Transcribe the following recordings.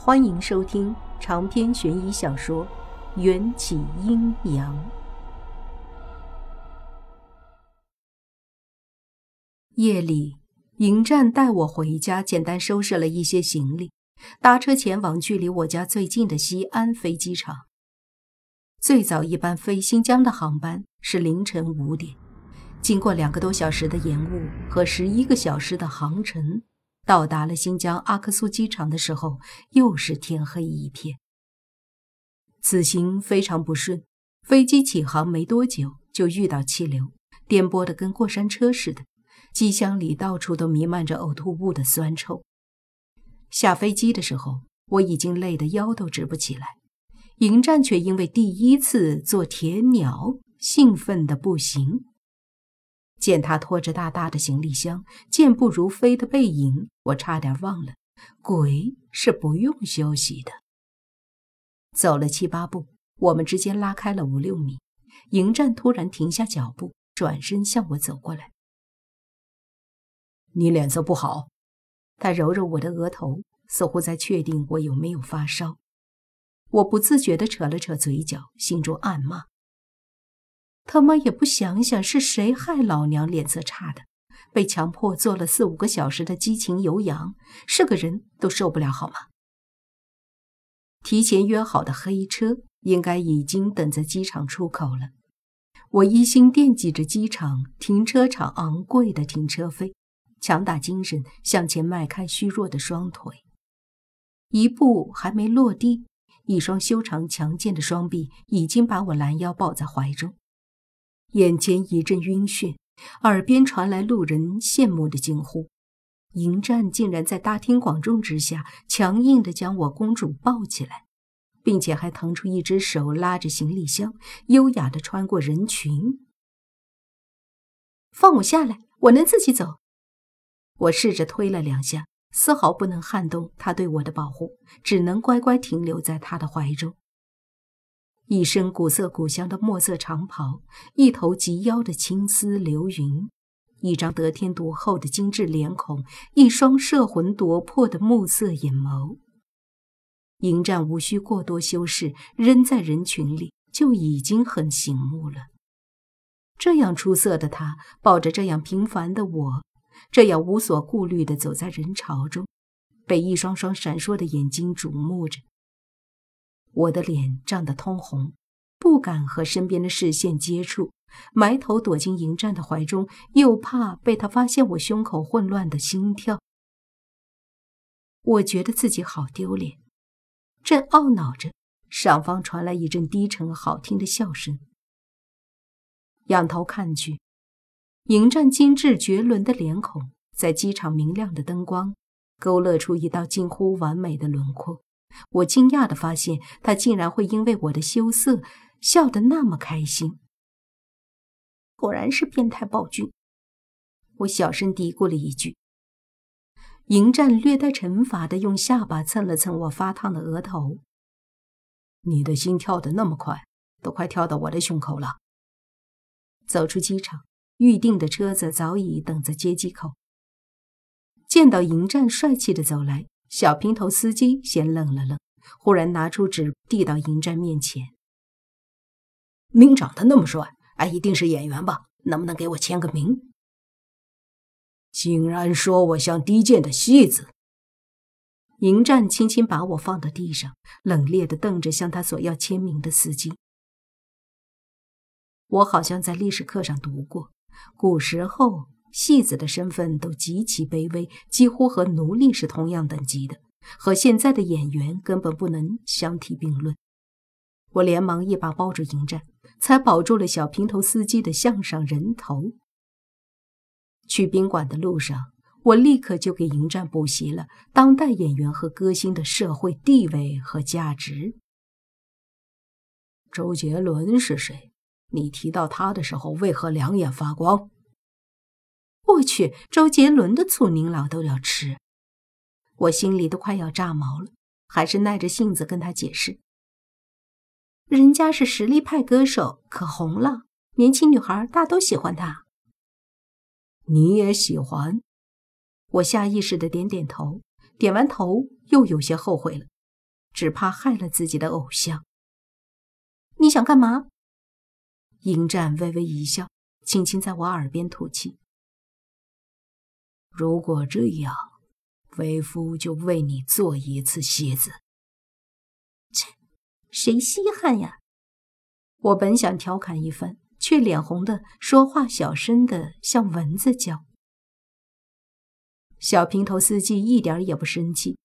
欢迎收听长篇悬疑小说《缘起阴阳》。夜里，迎战带我回家，简单收拾了一些行李，搭车前往距离我家最近的西安飞机场。最早一班飞新疆的航班是凌晨五点，经过两个多小时的延误和十一个小时的航程。到达了新疆阿克苏机场的时候，又是天黑一片。此行非常不顺，飞机起航没多久就遇到气流，颠簸的跟过山车似的，机箱里到处都弥漫着呕吐物的酸臭。下飞机的时候，我已经累得腰都直不起来，迎战却因为第一次坐铁鸟，兴奋的不行。见他拖着大大的行李箱，健步如飞的背影，我差点忘了，鬼是不用休息的。走了七八步，我们之间拉开了五六米，迎战突然停下脚步，转身向我走过来。你脸色不好，他揉揉我的额头，似乎在确定我有没有发烧。我不自觉地扯了扯嘴角，心中暗骂。他妈也不想想是谁害老娘脸色差的，被强迫坐了四五个小时的激情有氧，是个人都受不了好吗？提前约好的黑车应该已经等在机场出口了。我一心惦记着机场停车场昂贵的停车费，强打精神向前迈开虚弱的双腿，一步还没落地，一双修长强健的双臂已经把我拦腰抱在怀中。眼前一阵晕眩，耳边传来路人羡慕的惊呼。迎战竟然在大庭广众之下强硬地将我公主抱起来，并且还腾出一只手拉着行李箱，优雅地穿过人群。放我下来，我能自己走。我试着推了两下，丝毫不能撼动他对我的保护，只能乖乖停留在他的怀中。一身古色古香的墨色长袍，一头及腰的青丝流云，一张得天独厚的精致脸孔，一双摄魂夺魄的暮色眼眸。迎战无需过多修饰，扔在人群里就已经很醒目了。这样出色的他，抱着这样平凡的我，这样无所顾虑地走在人潮中，被一双双闪烁的眼睛瞩目着。我的脸涨得通红，不敢和身边的视线接触，埋头躲进迎战的怀中，又怕被他发现我胸口混乱的心跳。我觉得自己好丢脸，正懊恼着，上方传来一阵低沉好听的笑声。仰头看去，迎战精致绝伦的脸孔，在机场明亮的灯光勾勒出一道近乎完美的轮廓。我惊讶地发现，他竟然会因为我的羞涩笑得那么开心。果然是变态暴君，我小声嘀咕了一句。迎战略带惩罚地用下巴蹭了蹭我发烫的额头。你的心跳得那么快，都快跳到我的胸口了。走出机场，预定的车子早已等在接机口。见到迎战帅气的走来。小平头司机先愣了愣，忽然拿出纸递到迎战面前。您长得那么帅，哎，一定是演员吧？能不能给我签个名？竟然说我像低贱的戏子！迎战轻轻把我放到地上，冷冽地瞪着向他索要签名的司机。我好像在历史课上读过，古时候。戏子的身份都极其卑微，几乎和奴隶是同样等级的，和现在的演员根本不能相提并论。我连忙一把抱住迎战，才保住了小平头司机的项上人头。去宾馆的路上，我立刻就给迎战补习了当代演员和歌星的社会地位和价值。周杰伦是谁？你提到他的时候，为何两眼发光？我去，周杰伦的醋您老都要吃，我心里都快要炸毛了，还是耐着性子跟他解释。人家是实力派歌手，可红了，年轻女孩大都喜欢他。你也喜欢？我下意识的点点头，点完头又有些后悔了，只怕害了自己的偶像。你想干嘛？迎战微微一笑，轻轻在我耳边吐气。如果这样，为夫就为你做一次戏子。切，谁稀罕呀！我本想调侃一番，却脸红的说话小声的，像蚊子叫。小平头司机一点也不生气，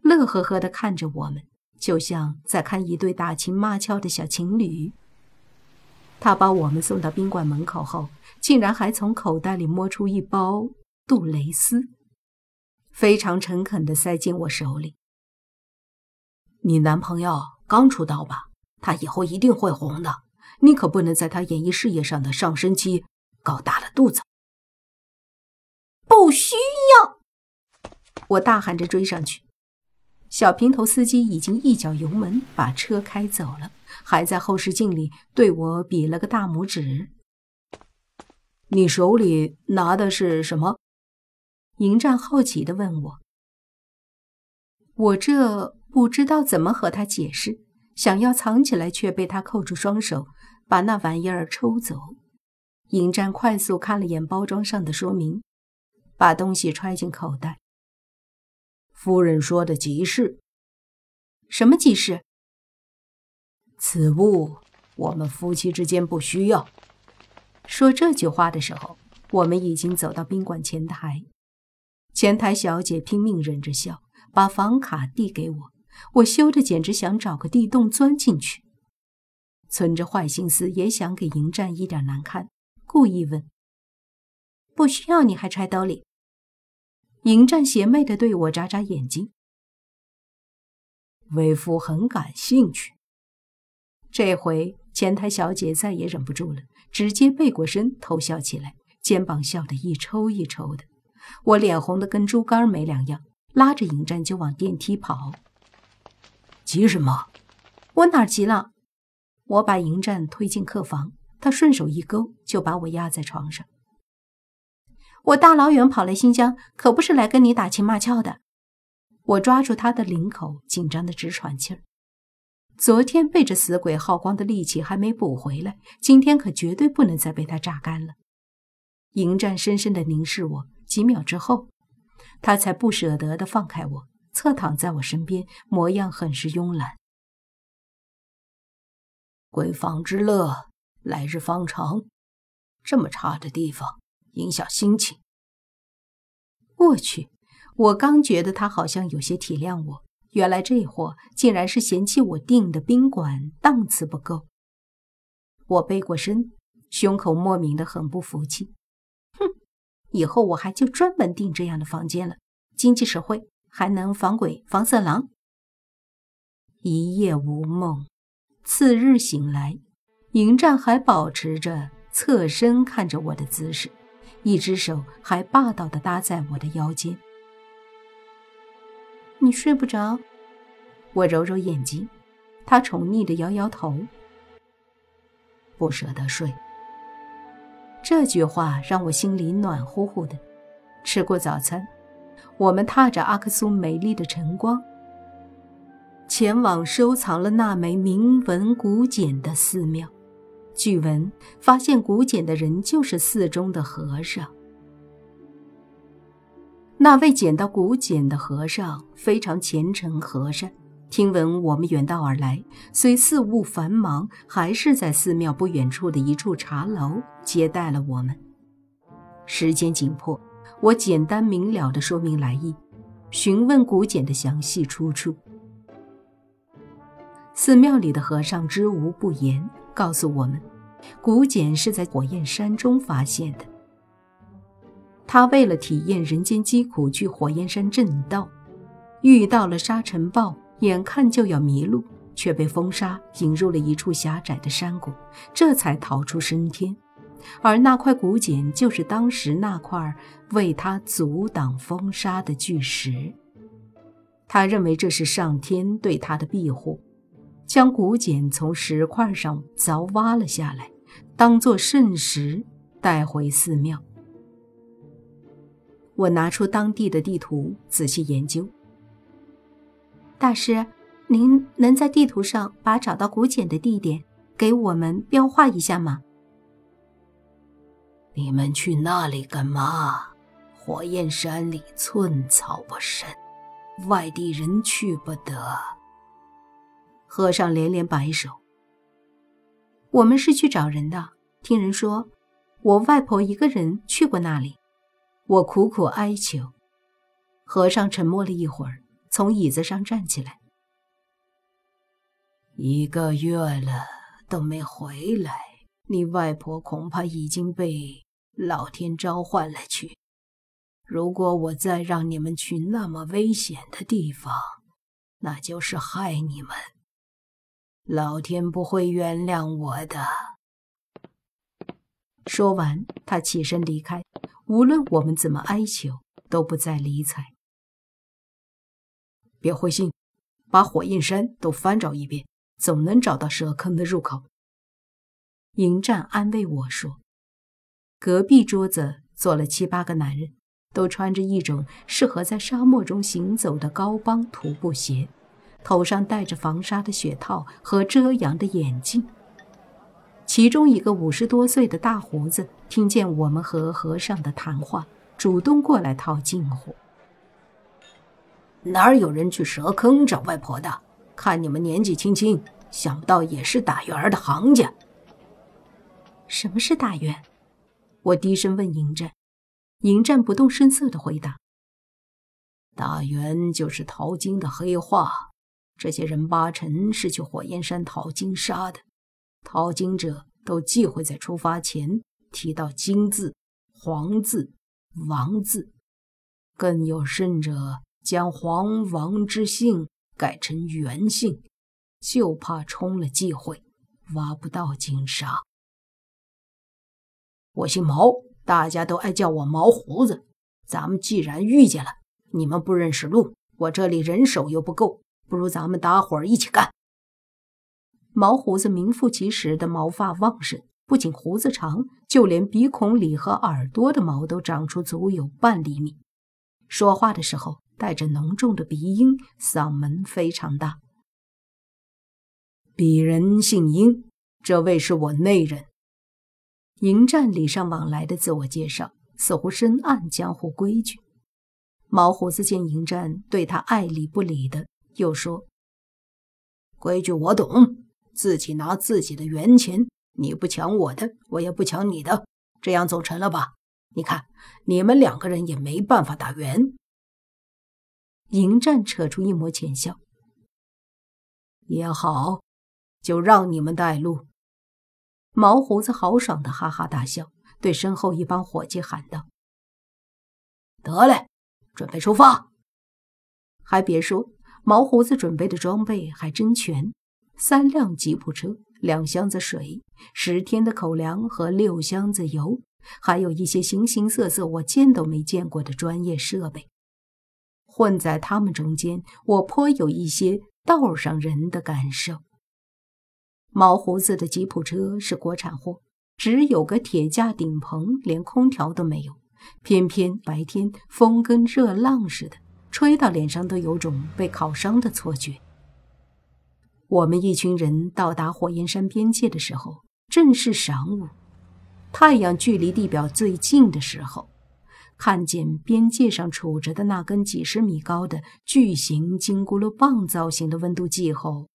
乐呵呵的看着我们，就像在看一对打情骂俏的小情侣。他把我们送到宾馆门口后，竟然还从口袋里摸出一包杜蕾斯，非常诚恳的塞进我手里。你男朋友刚出道吧？他以后一定会红的，你可不能在他演艺事业上的上升期搞大了肚子。不需要！我大喊着追上去，小平头司机已经一脚油门把车开走了，还在后视镜里对我比了个大拇指。你手里拿的是什么？迎战好奇的问我。我这不知道怎么和他解释。想要藏起来，却被他扣住双手，把那玩意儿抽走。迎战快速看了眼包装上的说明，把东西揣进口袋。夫人说的急事，什么急事？此物我们夫妻之间不需要。说这句话的时候，我们已经走到宾馆前台，前台小姐拼命忍着笑，把房卡递给我。我羞得简直想找个地洞钻进去，存着坏心思也想给迎战一点难看，故意问：“不需要你还揣兜里？”迎战邪魅的对我眨眨眼睛。为夫很感兴趣。这回前台小姐再也忍不住了，直接背过身偷笑起来，肩膀笑得一抽一抽的。我脸红的跟猪肝没两样，拉着迎战就往电梯跑。急什么？我哪急了？我把迎战推进客房，他顺手一勾，就把我压在床上。我大老远跑来新疆，可不是来跟你打情骂俏的。我抓住他的领口，紧张的直喘气儿。昨天被这死鬼耗光的力气还没补回来，今天可绝对不能再被他榨干了。迎战深深的凝视我，几秒之后，他才不舍得的放开我。侧躺在我身边，模样很是慵懒。闺房之乐，来日方长。这么差的地方，影响心情。我去，我刚觉得他好像有些体谅我，原来这货竟然是嫌弃我订的宾馆档次不够。我背过身，胸口莫名的很不服气。以后我还就专门订这样的房间了，经济实惠。还能防鬼防色狼。一夜无梦，次日醒来，迎战还保持着侧身看着我的姿势，一只手还霸道的搭在我的腰间。你睡不着？我揉揉眼睛，他宠溺的摇摇头，不舍得睡。这句话让我心里暖乎乎的。吃过早餐。我们踏着阿克苏美丽的晨光，前往收藏了那枚铭文古简的寺庙。据闻，发现古简的人就是寺中的和尚。那位捡到古简的和尚非常虔诚和善。听闻我们远道而来，虽事务繁忙，还是在寺庙不远处的一处茶楼接待了我们。时间紧迫。我简单明了地说明来意，询问古简的详细出处。寺庙里的和尚知无不言，告诉我们，古简是在火焰山中发现的。他为了体验人间疾苦，去火焰山正道，遇到了沙尘暴，眼看就要迷路，却被风沙引入了一处狭窄的山谷，这才逃出升天。而那块古简就是当时那块为他阻挡风沙的巨石。他认为这是上天对他的庇护，将古简从石块上凿挖了下来，当做圣石带回寺庙。我拿出当地的地图仔细研究。大师，您能在地图上把找到古简的地点给我们标画一下吗？你们去那里干嘛？火焰山里寸草不生，外地人去不得。和尚连连摆手。我们是去找人的，听人说，我外婆一个人去过那里。我苦苦哀求。和尚沉默了一会儿，从椅子上站起来。一个月了都没回来，你外婆恐怕已经被……老天召唤了去。如果我再让你们去那么危险的地方，那就是害你们。老天不会原谅我的。说完，他起身离开。无论我们怎么哀求，都不再理睬。别灰心，把火焰山都翻找一遍，总能找到蛇坑的入口。迎战安慰我说。隔壁桌子坐了七八个男人，都穿着一种适合在沙漠中行走的高帮徒步鞋，头上戴着防沙的雪套和遮阳的眼镜。其中一个五十多岁的大胡子听见我们和和尚的谈话，主动过来套近乎：“哪有人去蛇坑找外婆的？看你们年纪轻轻，想不到也是打鱼儿的行家。”“什么是打圆？”我低声问迎战，迎战不动声色地回答：“大元就是淘金的黑话，这些人八成是去火焰山淘金沙的。淘金者都忌讳在出发前提到金字、黄字、王字，更有甚者将黄王之姓改成元姓，就怕冲了忌讳，挖不到金沙。”我姓毛，大家都爱叫我毛胡子。咱们既然遇见了，你们不认识路，我这里人手又不够，不如咱们搭伙一起干。毛胡子名副其实的毛发旺盛，不仅胡子长，就连鼻孔里和耳朵的毛都长出足有半厘米。说话的时候带着浓重的鼻音，嗓门非常大。鄙人姓殷，这位是我内人。迎战礼尚往来的自我介绍，似乎深谙江湖规矩。毛胡子见迎战对他爱理不理的，又说：“规矩我懂，自己拿自己的元钱，你不抢我的，我也不抢你的，这样总成了吧？你看，你们两个人也没办法打圆。”迎战扯出一抹浅笑：“也好，就让你们带路。”毛胡子豪爽的哈哈大笑，对身后一帮伙计喊道：“得嘞，准备出发！”还别说，毛胡子准备的装备还真全：三辆吉普车、两箱子水、十天的口粮和六箱子油，还有一些形形色色我见都没见过的专业设备。混在他们中间，我颇有一些道上人的感受。毛胡子的吉普车是国产货，只有个铁架顶棚，连空调都没有。偏偏白天风跟热浪似的，吹到脸上都有种被烤伤的错觉。我们一群人到达火焰山边界的时候，正是晌午，太阳距离地表最近的时候。看见边界上杵着的那根几十米高的巨型金箍噜棒造型的温度计后。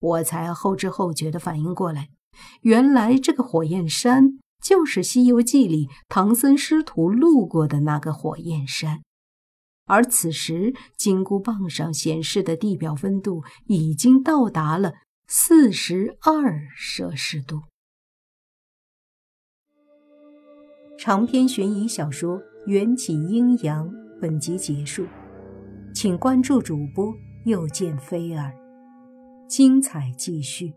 我才后知后觉地反应过来，原来这个火焰山就是《西游记》里唐僧师徒路过的那个火焰山，而此时金箍棒上显示的地表温度已经到达了四十二摄氏度。长篇悬疑小说《缘起阴阳》本集结束，请关注主播，又见菲儿。精彩继续。